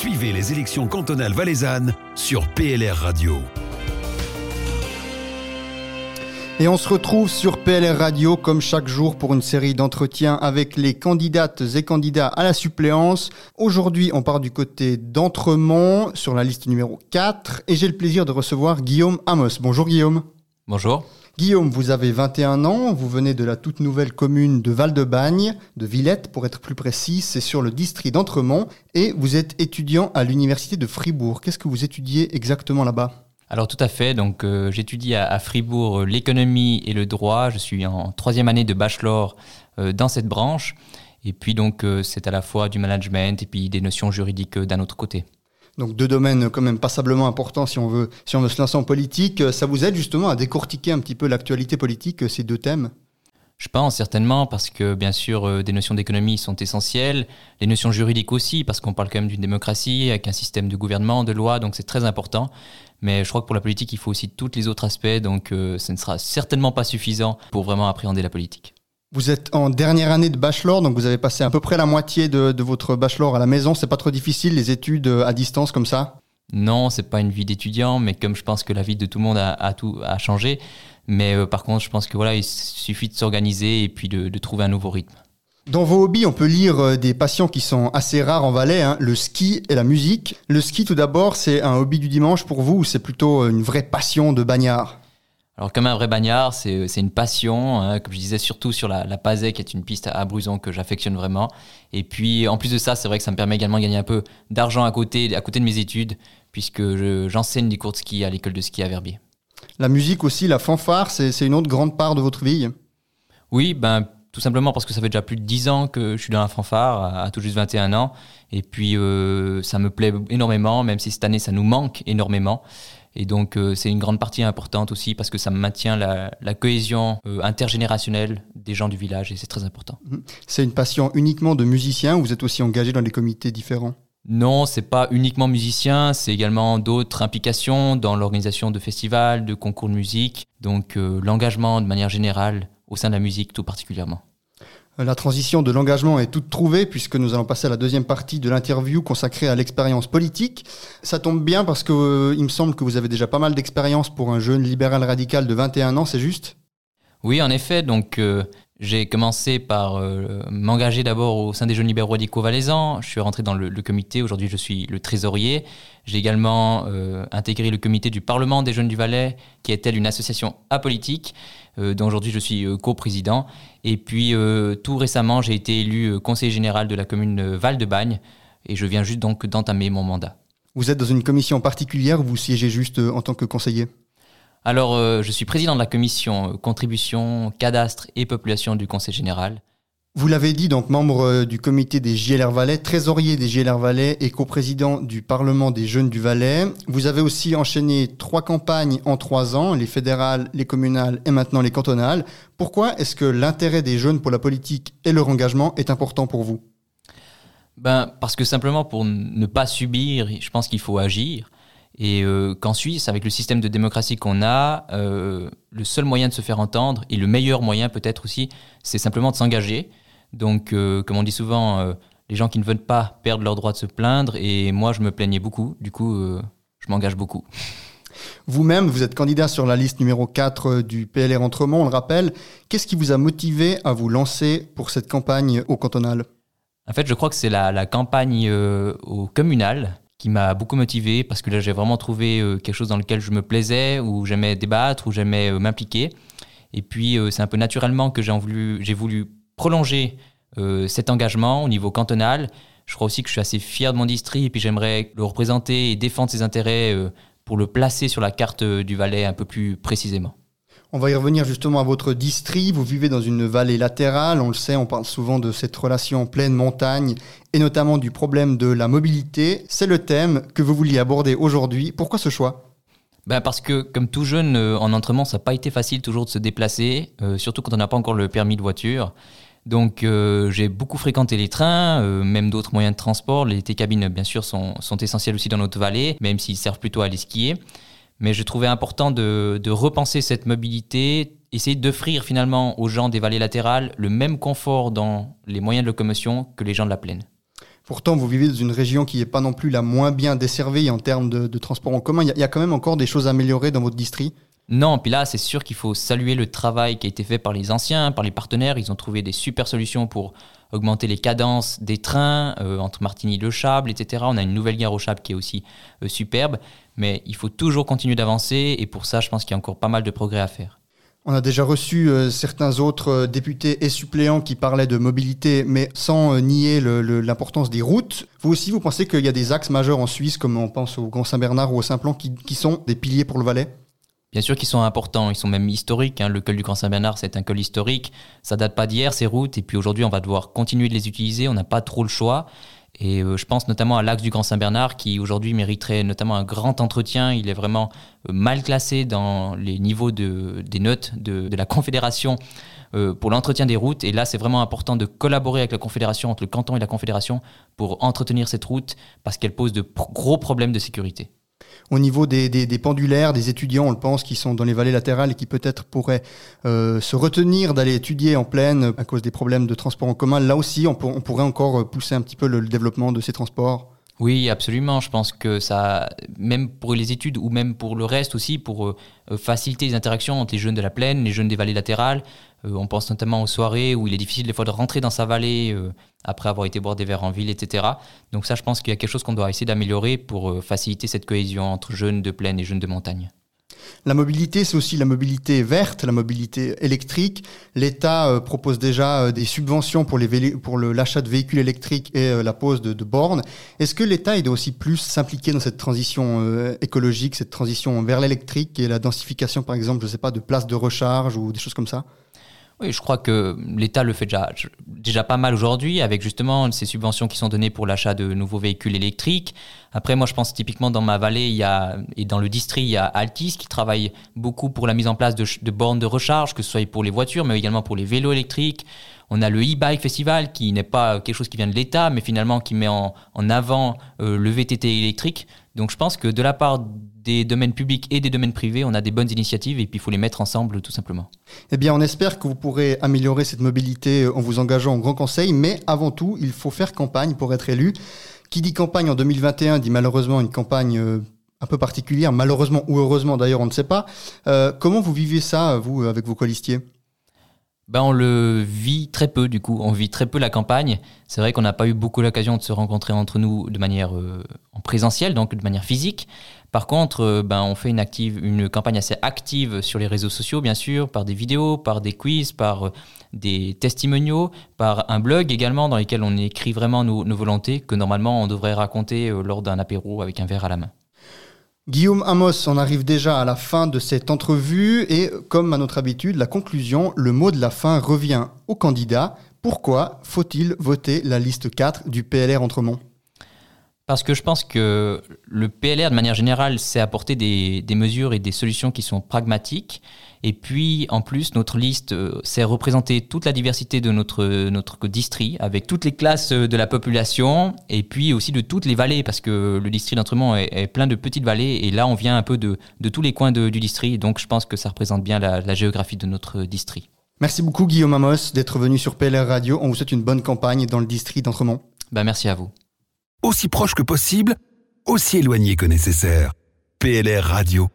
Suivez les élections cantonales valaisannes sur PLR Radio. Et on se retrouve sur PLR Radio comme chaque jour pour une série d'entretiens avec les candidates et candidats à la suppléance. Aujourd'hui, on part du côté d'Entremont sur la liste numéro 4 et j'ai le plaisir de recevoir Guillaume Amos. Bonjour Guillaume. Bonjour. Guillaume, vous avez 21 ans, vous venez de la toute nouvelle commune de Val-de-Bagne, de Villette pour être plus précis, c'est sur le district d'Entremont, et vous êtes étudiant à l'université de Fribourg. Qu'est-ce que vous étudiez exactement là-bas? Alors tout à fait, donc euh, j'étudie à, Fribourg euh, l'économie et le droit, je suis en troisième année de bachelor euh, dans cette branche, et puis donc c'est à la fois du management et puis des notions juridiques d'un autre côté. Donc deux domaines quand même passablement importants si on veut, si on veut se lancer en politique. Ça vous aide justement à décortiquer un petit peu l'actualité politique, ces deux thèmes? Je pense certainement parce que bien sûr des notions d'économie sont essentielles, les notions juridiques aussi parce qu'on parle quand même d'une démocratie avec un système de gouvernement, de loi, donc c'est très important. Mais je crois que pour la politique, il faut aussi tous les autres aspects, donc euh, ce ne sera certainement pas suffisant pour vraiment appréhender la politique. Vous êtes en dernière année de bachelor, donc vous avez passé à peu près la moitié de, votre bachelor à la maison. C'est pas trop difficile les études euh, à distance comme ça? Non, c'est pas une vie d'étudiant, mais comme je pense que la vie de tout le monde a, tout a changé. Mais euh, par contre, je pense que voilà, il suffit de s'organiser et puis de trouver un nouveau rythme. Dans vos hobbies, on peut lire euh, des passions qui sont assez rares en Valais, hein, le ski et la musique. Le ski, tout d'abord, c'est un hobby du dimanche pour vous ou c'est plutôt une vraie passion de bagnard? Alors comme un vrai bagnard, c'est une passion, hein, comme je disais, surtout sur la, la qui est une piste à Bruson que j'affectionne vraiment. Et puis en plus de ça, c'est vrai que ça me permet également de gagner un peu d'argent à côté, à côté de mes études, puisque j'enseigne des cours de ski à l'école de ski à Verbier. La musique aussi, la fanfare, c'est une autre grande part de votre vie? Oui, ben tout simplement parce que ça fait déjà plus de 10 ans que je suis dans la fanfare, à, tout juste 21 ans. Et puis, euh, ça me plaît énormément, même si cette année, ça nous manque énormément. Et donc, euh, c'est une grande partie importante aussi parce que ça maintient la, cohésion euh, intergénérationnelle des gens du village et c'est très important. Mhm. C'est une passion uniquement de musiciens ou vous êtes aussi engagé dans des comités différents? Non, c'est pas uniquement musicien, c'est également d'autres implications dans l'organisation de festivals, de concours de musique, donc l'engagement de manière générale au sein de la musique tout particulièrement. La transition de l'engagement est toute trouvée puisque nous allons passer à la deuxième partie de l'interview consacrée à l'expérience politique. Ça tombe bien parce que euh, il me semble que vous avez déjà pas mal d'expérience pour un jeune libéral radical de 21 ans, c'est juste? Oui, en effet. Donc euh, j'ai commencé par euh, m'engager d'abord au sein des jeunes libéraux radicaux valaisans. Je suis rentré dans le, comité. Aujourd'hui, je suis le trésorier. J'ai également intégré le comité du Parlement des jeunes du Valais, qui est elle une association apolitique. Euh, dont aujourd'hui je suis euh, coprésident. Et puis euh, tout récemment, j'ai été élu conseiller général de la commune Val-de-Bagne et je viens juste donc d'entamer mon mandat. Vous êtes dans une commission particulière ou vous siégez juste en tant que conseiller? Alors, je suis président de la commission contribution, cadastre et population du Conseil général. Vous l'avez dit, donc membre euh, du comité des JLR Valais, trésorier des JLR Valais et coprésident du Parlement des jeunes du Valais. Vous avez aussi enchaîné trois campagnes en trois ans, les fédérales, les communales et maintenant les cantonales. Pourquoi est-ce que l'intérêt des jeunes pour la politique et leur engagement est important pour vous? Ben, Parce que simplement pour ne pas subir, je pense qu'il faut agir. Et euh, qu'en Suisse, avec le système de démocratie qu'on a, euh, le seul moyen de se faire entendre, et le meilleur moyen peut-être aussi, c'est simplement de s'engager. Donc, euh, comme on dit souvent, les gens qui ne veulent pas perdre leur droit de se plaindre, et moi je me plaignais beaucoup, du coup je m'engage beaucoup. Vous-même, vous êtes candidat sur la liste numéro 4 du PLR Entremont, on le rappelle. Qu'est-ce qui vous a motivé à vous lancer pour cette campagne au cantonal? En fait, je crois que c'est la, campagne au communal qui m'a beaucoup motivé parce que là, j'ai vraiment trouvé quelque chose dans lequel je me plaisais, où j'aimais débattre, où j'aimais m'impliquer. Et puis, c'est un peu naturellement que j'ai voulu, voulu prolonger euh, cet engagement au niveau cantonal. Je crois aussi que je suis assez fier de mon district et puis j'aimerais le représenter et défendre ses intérêts euh, pour le placer sur la carte euh, du Valais un peu plus précisément. On va y revenir justement à votre district. Vous vivez dans une vallée latérale. On le sait, on parle souvent de cette relation pleine montagne et notamment du problème de la mobilité. C'est le thème que vous vouliez aborder aujourd'hui. Pourquoi ce choix? Ben parce que comme tout jeune en entraînement, ça n'a pas été facile toujours de se déplacer, surtout quand on n'a pas encore le permis de voiture. Donc euh, j'ai beaucoup fréquenté les trains, euh, même d'autres moyens de transport. Les T-cabines, bien sûr, sont, essentiels aussi dans notre vallée, même s'ils servent plutôt à aller skier. Mais je trouvais important de, de repenser cette mobilité, essayer d'offrir finalement aux gens des vallées latérales le même confort dans les moyens de locomotion que les gens de la plaine. Pourtant, vous vivez dans une région qui n'est pas non plus la moins bien desservie en termes de, transport en commun. Il y, a quand même encore des choses à améliorer dans votre district? Non, puis là, c'est sûr qu'il faut saluer le travail qui a été fait par les anciens, par les partenaires. Ils ont trouvé des super solutions pour augmenter les cadences des trains euh, entre Martigny et Le Chable, etc. On a une nouvelle gare au Chable qui est aussi euh, superbe, mais il faut toujours continuer d'avancer et pour ça, je pense qu'il y a encore pas mal de progrès à faire. On a déjà reçu euh, certains autres députés et suppléants qui parlaient de mobilité, mais sans nier l'importance des routes. Vous aussi, vous pensez qu'il y a des axes majeurs en Suisse, comme on pense au Grand Saint-Bernard ou au Saint-Plan, qui sont des piliers pour le Valais? Bien sûr qu'ils sont importants, ils sont même historiques. Hein. Le col du Grand Saint-Bernard, c'est un col historique. Ça date pas d'hier, ces routes. Et puis aujourd'hui, on va devoir continuer de les utiliser. On n'a pas trop le choix. Et euh, je pense notamment à l'axe du Grand Saint-Bernard qui aujourd'hui mériterait notamment un grand entretien. Il est vraiment euh, mal classé dans les niveaux de, des notes de, de la Confédération euh, pour l'entretien des routes. Et là, c'est vraiment important de collaborer avec la Confédération, entre le canton et la Confédération, pour entretenir cette route parce qu'elle pose de gros problèmes de sécurité au niveau des, pendulaires, des étudiants, on le pense, qui sont dans les vallées latérales et qui peut-être pourraient euh, se retenir d'aller étudier en pleine à cause des problèmes de transport en commun. Là aussi, on, pourrait encore pousser un petit peu le, développement de ces transports. Oui, absolument. Je pense que ça, même pour les études ou même pour le reste aussi, pour euh, faciliter les interactions entre les jeunes de la plaine, les jeunes des vallées latérales, euh, on pense notamment aux soirées où il est difficile des fois de rentrer dans sa vallée euh, après avoir été boire des verres en ville, etc. Donc ça, je pense qu'il y a quelque chose qu'on doit essayer d'améliorer pour euh, faciliter cette cohésion entre jeunes de plaine et jeunes de montagne. La mobilité, c'est aussi la mobilité verte, la mobilité électrique. L'État propose déjà des subventions pour, l'achat de véhicules électriques et la pose de, bornes. Est-ce que l'État doit aussi plus s'impliquer dans cette transition écologique, cette transition vers l'électrique et la densification, par exemple, je sais pas, de places de recharge ou des choses comme ça? Oui, je crois que l'État le fait déjà, déjà pas mal aujourd'hui avec justement ces subventions qui sont données pour l'achat de nouveaux véhicules électriques. Après, moi, je pense typiquement dans ma vallée il y a, et dans le district, il y a Altis qui travaille beaucoup pour la mise en place de, de bornes de recharge, que ce soit pour les voitures, mais également pour les vélos électriques. On a le e-bike festival qui n'est pas quelque chose qui vient de l'État, mais finalement qui met en, avant euh, le VTT électrique. Donc je pense que de la part des domaines publics et des domaines privés, on a des bonnes initiatives et puis il faut les mettre ensemble tout simplement. Eh bien, on espère que vous pourrez améliorer cette mobilité en vous engageant au Grand Conseil, mais avant tout, il faut faire campagne pour être élu. Qui dit campagne en 2021 dit malheureusement une campagne euh, un peu particulière, malheureusement ou heureusement d'ailleurs, on ne sait pas. Euh, comment vous vivez ça, vous, avec vos colistiers? Ben, on le vit très peu du coup, on vit très peu la campagne. C'est vrai qu'on n'a pas eu beaucoup l'occasion de se rencontrer entre nous de manière euh, en présentiel, donc de manière physique. Par contre, euh, ben, on fait une, active, une campagne assez active sur les réseaux sociaux, bien sûr, par des vidéos, par des quiz, par euh, des testimoniaux, par un blog également dans lequel on écrit vraiment nos, nos volontés que normalement on devrait raconter lors d'un apéro avec un verre à la main. Guillaume Amos, on arrive déjà à la fin de cette entrevue et comme à notre habitude, la conclusion, le mot de la fin revient au candidat. Pourquoi faut-il voter la liste 4 du PLR Entremont? Parce que je pense que le PLR, de manière générale, sait apporter des, des, mesures et des solutions qui sont pragmatiques. Et puis, en plus, notre liste euh, sait représenter toute la diversité de notre, notre district, avec toutes les classes de la population, et puis aussi de toutes les vallées, parce que le district d'Entremont est, plein de petites vallées, et là, on vient un peu de, de tous les coins du district. Donc, je pense que ça représente bien la, la géographie de notre district. Merci beaucoup, Guillaume Amos, d'être venu sur PLR Radio. On vous souhaite une bonne campagne dans le district d'Entremont. Ben, merci à vous aussi proche que possible, aussi éloigné que nécessaire. PLR Radio.